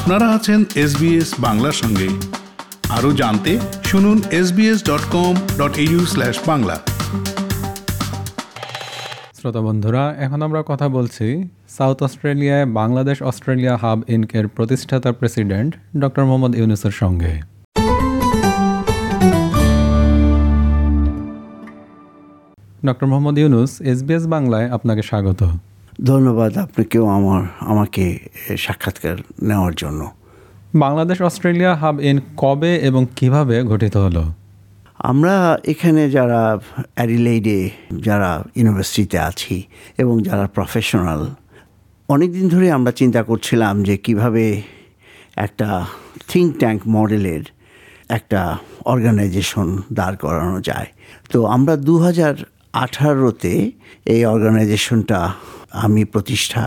আপনারা আছেন এসবিএস বাংলার সঙ্গে। আরও জানতে শুনুন SBS dot com dot slash Bangla. শ্রোতা বন্ধুরা, এখন আমরা কথা বলছি সাউথ অস্ট্রেলিয়ায় বাংলাদেশ অস্ট্রেলিয়া হাব ইনকের প্রতিষ্ঠাতা প্রেসিডেন্ট ডক্টর মোহাম্মদ ইউনুসের সঙ্গে। ডক্টর মোহাম্মদ ইউনুস এসবিএস বাংলায় আপনাকে স্বাগত। ধন্যবাদ আপনাকেও আমার আমাকে সাক্ষাৎকার নেওয়ার জন্য। বাংলাদেশ অস্ট্রেলিয়া হাব ইন কবে এবং কীভাবে গঠিত হলো? আমরা এখানে যারা অ্যাডিলেইডে যারা ইউনিভার্সিটিতে আছি এবং যারা প্রফেশনাল অনেক দিন ধরে আমরা চিন্তা করছিলাম যে কীভাবে একটা থিঙ্ক ট্যাঙ্ক মডেলের একটা অর্গানাইজেশন দাঁড় করানো যায়। তো আমরা দু হাজার আঠারোতে এই অর্গানাইজেশনটা আমি প্রতিষ্ঠা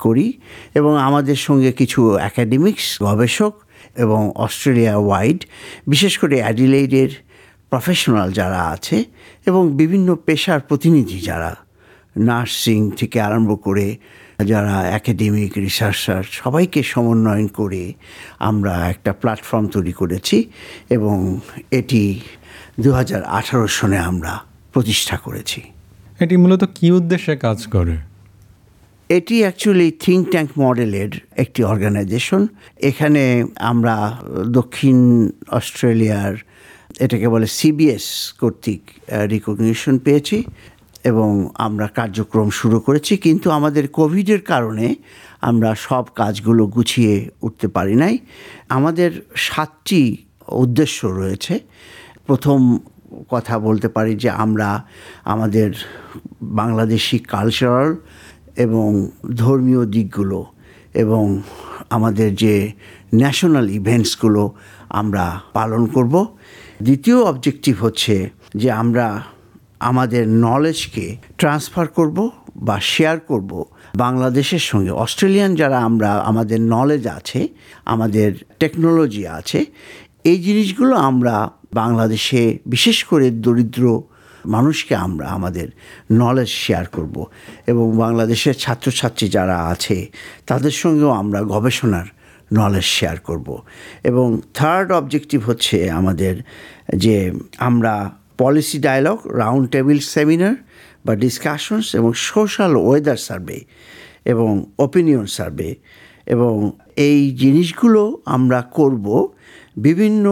করি এবং আমাদের সঙ্গে কিছু অ্যাকাডেমিক্স গবেষক এবং অস্ট্রেলিয়া ওয়াইড বিশেষ করে অ্যাডিলেইডের প্রফেশনাল যারা আছে এবং বিভিন্ন পেশার প্রতিনিধি যারা নার্সিং থেকে আরম্ভ করে যারা একাডেমিক রিসার্চার সবাইকে সমন্বয়ন করে আমরা একটা প্ল্যাটফর্ম তৈরি করেছি এবং এটি দু হাজার আঠারো সনে আমরা প্রতিষ্ঠা করেছি। এটি মূলত কি উদ্দেশ্যে কাজ করে? এটি অ্যাকচুয়ালি থিঙ্ক ট্যাঙ্ক মডেলের একটি অর্গানাইজেশন এখানে আমরা দক্ষিণ অস্ট্রেলিয়ার এটাকে বলে সিবিএস কর্তৃক রিকগনিশন পেয়েছি এবং আমরা কার্যক্রম শুরু করেছি। কিন্তু আমাদের কোভিডের কারণে আমরা সব কাজগুলো গুছিয়ে উঠতে পারি নাই। আমাদের সাতটি উদ্দেশ্য রয়েছে। প্রথম কথা বলতে পারি যে আমরা আমাদের বাংলাদেশি কালচারাল এবং ধর্মীয় দিকগুলো এবং আমাদের যে ন্যাশনাল ইভেন্টসগুলো আমরা পালন করব। দ্বিতীয় অবজেক্টিভ হচ্ছে যে আমরা আমাদের নলেজকে ট্রান্সফার করব বা শেয়ার করব বাংলাদেশের সঙ্গে। অস্ট্রেলিয়ান যারা আমরা, আমাদের নলেজ আছে, আমাদের টেকনোলজি আছে, এই জিনিসগুলো আমরা বাংলাদেশে বিশেষ করে দরিদ্র মানুষকে আমরা আমাদের নলেজ শেয়ার করব। এবং বাংলাদেশের ছাত্রছাত্রী যারা আছে, তাদের সঙ্গেও আমরা গবেষণার নলেজ শেয়ার করব। এবং থার্ড অবজেক্টিভ হচ্ছে আমাদের যে আমরা policy dialogue round table seminar বা ডিসকাশনস এবং সোশ্যাল ওয়েদার সার্ভে এবং ওপিনিয়ন সার্ভে এবং এই জিনিসগুলো আমরা করব বিভিন্ন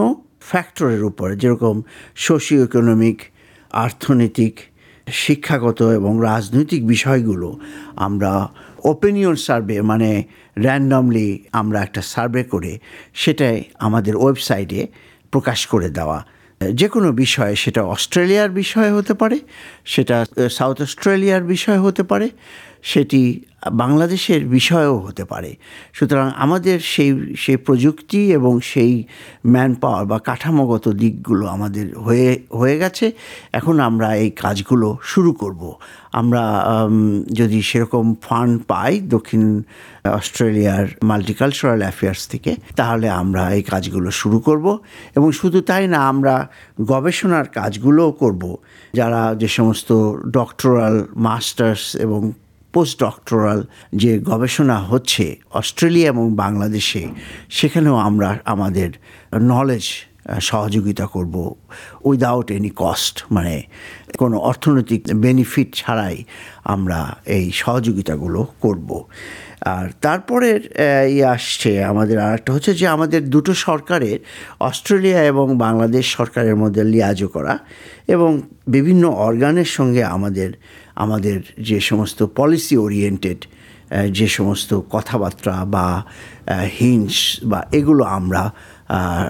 ফ্যাক্টরের উপরে, যেরকম সোশিও ইকোনমিক অর্থনৈতিক, শিক্ষাগত এবং রাজনৈতিক বিষয়গুলো আমরা ওপিনিয়ন সার্ভে মানে র্যান্ডমলি আমরা একটা সার্ভে করে সেটাই আমাদের ওয়েবসাইটে প্রকাশ করে দেওয়া। যে কোনো বিষয়ে, সেটা অস্ট্রেলিয়ার বিষয় হতে পারে, সেটা সাউথ অস্ট্রেলিয়ার বিষয় হতে পারে সেটি বাংলাদেশের বিষয়ও হতে পারে। সুতরাং আমাদের সেই সেই প্রযুক্তি এবং সেই ম্যান পাওয়ার বা কাঠামোগত দিকগুলো আমাদের হয়ে হয়ে গেছে। এখন আমরা এই কাজগুলো শুরু করব। আমরা যদি সেরকম ফান্ড পাই দক্ষিণ অস্ট্রেলিয়ার মাল্টিকালচারাল অ্যাফেয়ার্স থেকে, তাহলে আমরা এই কাজগুলো শুরু করব। এবং শুধু তাই না, আমরা গবেষণার কাজগুলোও করব। যারা যে সমস্ত ডক্টরাল মাস্টার্স এবং পোস্ট ডক্টরাল যে গবেষণা হচ্ছে অস্ট্রেলিয়া এবং বাংলাদেশে সেখানেও আমরা আমাদের নলেজ সহযোগিতা করব উইদাউট এনি কস্ট মানে কোনো অর্থনৈতিক বেনিফিট ছাড়াই আমরা এই সহযোগিতাগুলো করব। আর তারপরের ই আসছে আমাদের আর একটা হচ্ছে যে আমাদের দুটো সরকারের, অস্ট্রেলিয়া এবং বাংলাদেশ সরকারের মধ্যে লিয়াজো করা এবং বিভিন্ন অর্গানের সঙ্গে আমাদের আমাদের যে সমস্ত পলিসি ওরিয়েন্টেড যে সমস্ত কথাবার্তা বা হিংস বা এগুলো আমরা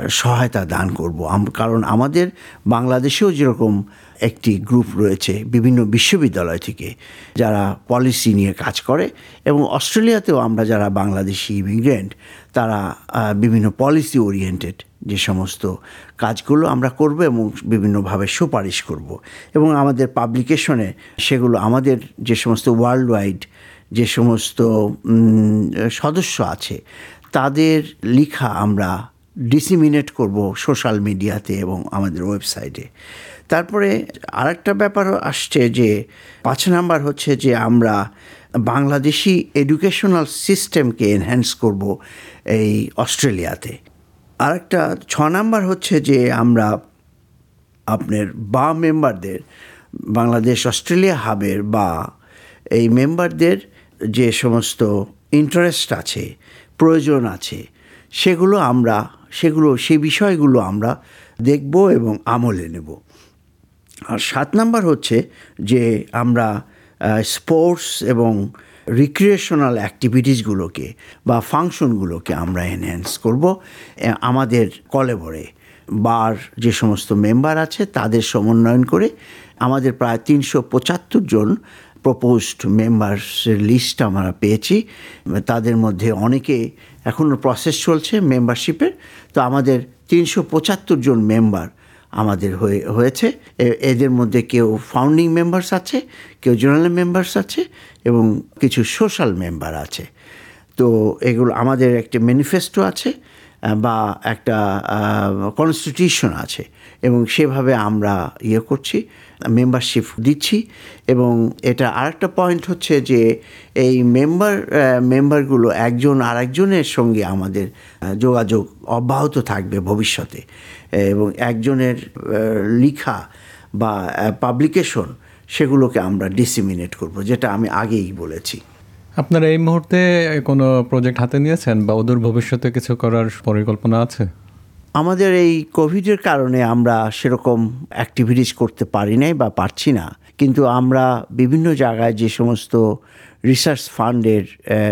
সহায়তা দান করব। কারণ আমাদের বাংলাদেশেও যেরকম একটি গ্রুপ রয়েছে বিভিন্ন বিশ্ববিদ্যালয় থেকে যারা পলিসি নিয়ে কাজ করে এবং অস্ট্রেলিয়াতেও আমরা যারা বাংলাদেশি ইমিগ্রেন্ট তারা বিভিন্ন পলিসি ওরিয়েন্টেড যে সমস্ত কাজগুলো আমরা করব এবং বিভিন্নভাবে সুপারিশ করব। এবং আমাদের পাবলিকেশনে সেগুলো আমাদের যে সমস্ত ওয়ার্ল্ড ওয়াইড যে সমস্ত সদস্য আছে, তাদের লিখা আমরা ডিসিমিনেট করব সোশ্যাল মিডিয়াতে এবং আমাদের ওয়েবসাইটে। তারপরে আরেকটা ব্যাপার আসছে যে পাঁচ নাম্বার হচ্ছে যে আমরা বাংলাদেশি এডুকেশনাল সিস্টেমকে এনহ্যান্স করব এই অস্ট্রেলিয়াতে। আরেকটা ছ নাম্বার হচ্ছে যে আমরা আপনার বা মেম্বারদের, বাংলাদেশ অস্ট্রেলিয়া হাবের বা এই মেম্বারদের যে সমস্ত ইন্টারেস্ট আছে, প্রয়োজন আছে, সেগুলো আমরা সেগুলো, সেই বিষয়গুলো আমরা দেখব এবং আমলে নেব। আর সাত নাম্বার হচ্ছে যে আমরা স্পোর্টস এবং রিক্রিয়েশনাল অ্যাক্টিভিটিসগুলোকে বা ফাংশনগুলোকে আমরা এনহ্যান্স করব। আমাদের কলেবরে বার যে সমস্ত মেম্বার আছে তাদের সমন্বয়ন করে আমাদের প্রায় তিনশো পঁচাত্তর জন প্রপোজড মেম্বার্সের লিস্ট আমরা পেয়েছি। তাদের মধ্যে অনেকে এখনও প্রসেস চলছে মেম্বারশিপের তো আমাদের তিনশো পঁচাত্তর জন মেম্বার আমাদের হয়ে, হয়েছে। এদের মধ্যে কেউ ফাউন্ডিং মেম্বার্স আছে, কেউ জেনারেল মেম্বার্স আছে এবং কিছু সোশ্যাল মেম্বার আছে। তো এগুলো, আমাদের একটি ম্যানিফেস্টো আছে। বা একটা কনস্টিটিউশন আছে। এবং সেভাবে আমরা ইয়ে করছি মেম্বারশিপ দিচ্ছি। এবং এটা আরেকটা পয়েন্ট হচ্ছে যে, এই মেম্বার মেম্বারগুলো একজন আরেকজনের সঙ্গে আমাদের যোগাযোগ অব্যাহত থাকবে ভবিষ্যতে। এবং একজনের লিখা বা পাবলিকেশন সেগুলোকে আমরা ডিসিমিনেট করব, যেটা আমি আগেই বলেছি। আপনারা এই মুহূর্তে কোনো প্রজেক্ট হাতে নিয়েছেন বা ওদের ভবিষ্যতে কিছু করার পরিকল্পনা আছে? আমাদের এই কোভিডের কারণে আমরা সেরকম অ্যাক্টিভিটিস করতে পারি নাই বা পারছি না। কিন্তু আমরা বিভিন্ন জায়গায় যে সমস্ত রিসার্চ ফান্ডের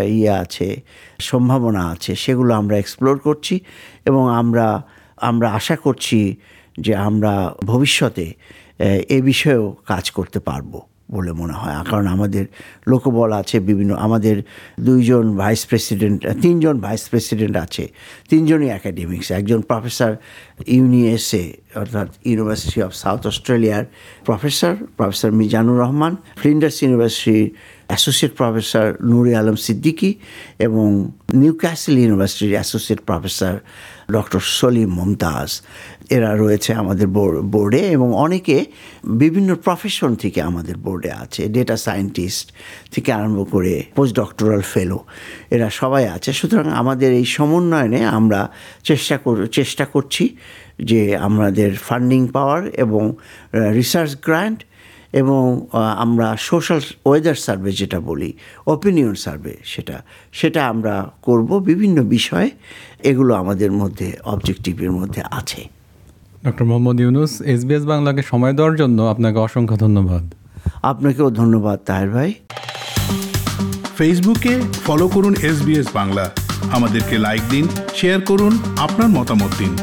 ইয়ে আছে, সম্ভাবনা আছে, সেগুলো আমরা এক্সপ্লোর করছি এবং আমরা আমরা আশা করছি যে আমরা ভবিষ্যতে এ বিষয়েও কাজ করতে পারব। বলে মনে হয়। কারণ আমাদের লোকবল আছে বিভিন্ন, আমাদের দুইজন ভাইস প্রেসিডেন্ট তিনজন ভাইস প্রেসিডেন্ট আছে, তিনজনই অ্যাকাডেমিক্স একজন প্রফেসর ইউনিএসএ অর্থাৎ ইউনিভার্সিটি অফ সাউথ অস্ট্রেলিয়ার professor professor Mizanur Rahman Flinders ইউনিভার্সিটির অ্যাসোসিয়েট প্রফেসর নুরি আলম সিদ্দিকী এবং নিউ ক্যাসেল ইউনিভার্সিটির associate professor doctor Salim Momtaz এরা রয়েছে আমাদের বোর- বোর্ডে এবং অনেকে বিভিন্ন প্রফেশন থেকে আমাদের বোর্ডে আছে। ডেটা সায়েন্টিস্ট থেকে আরম্ভ করে পোস্ট ডক্টরাল ফেলো এরা সবাই আছে। সুতরাং আমাদের এই সমন্বয়নে আমরা চেষ্টা চেষ্টা করছি। যে আমাদের ফান্ডিং পাওয়ার এবং রিসার্চ গ্র্যান্ট এবং আমরা সোশ্যাল ওয়েদার সার্ভে যেটা বলি ওপিনিয়ন সার্ভে সেটা সেটা আমরা করব বিভিন্ন বিষয়ে। এগুলো আমাদের মধ্যে অবজেক্টিভের মধ্যে আছে। ডক্টর মোহাম্মদ ইউনুস এসবিএস বাংলাকে সময় দেওয়ার জন্য আপনাকে অসংখ্য ধন্যবাদ। আপনাকেও ধন্যবাদ তাহের ভাই। ফেসবুকে ফলো করুন এসবিএস বাংলা। আমাদেরকে লাইক দিন শেয়ার করুন আপনার মতামত দিন।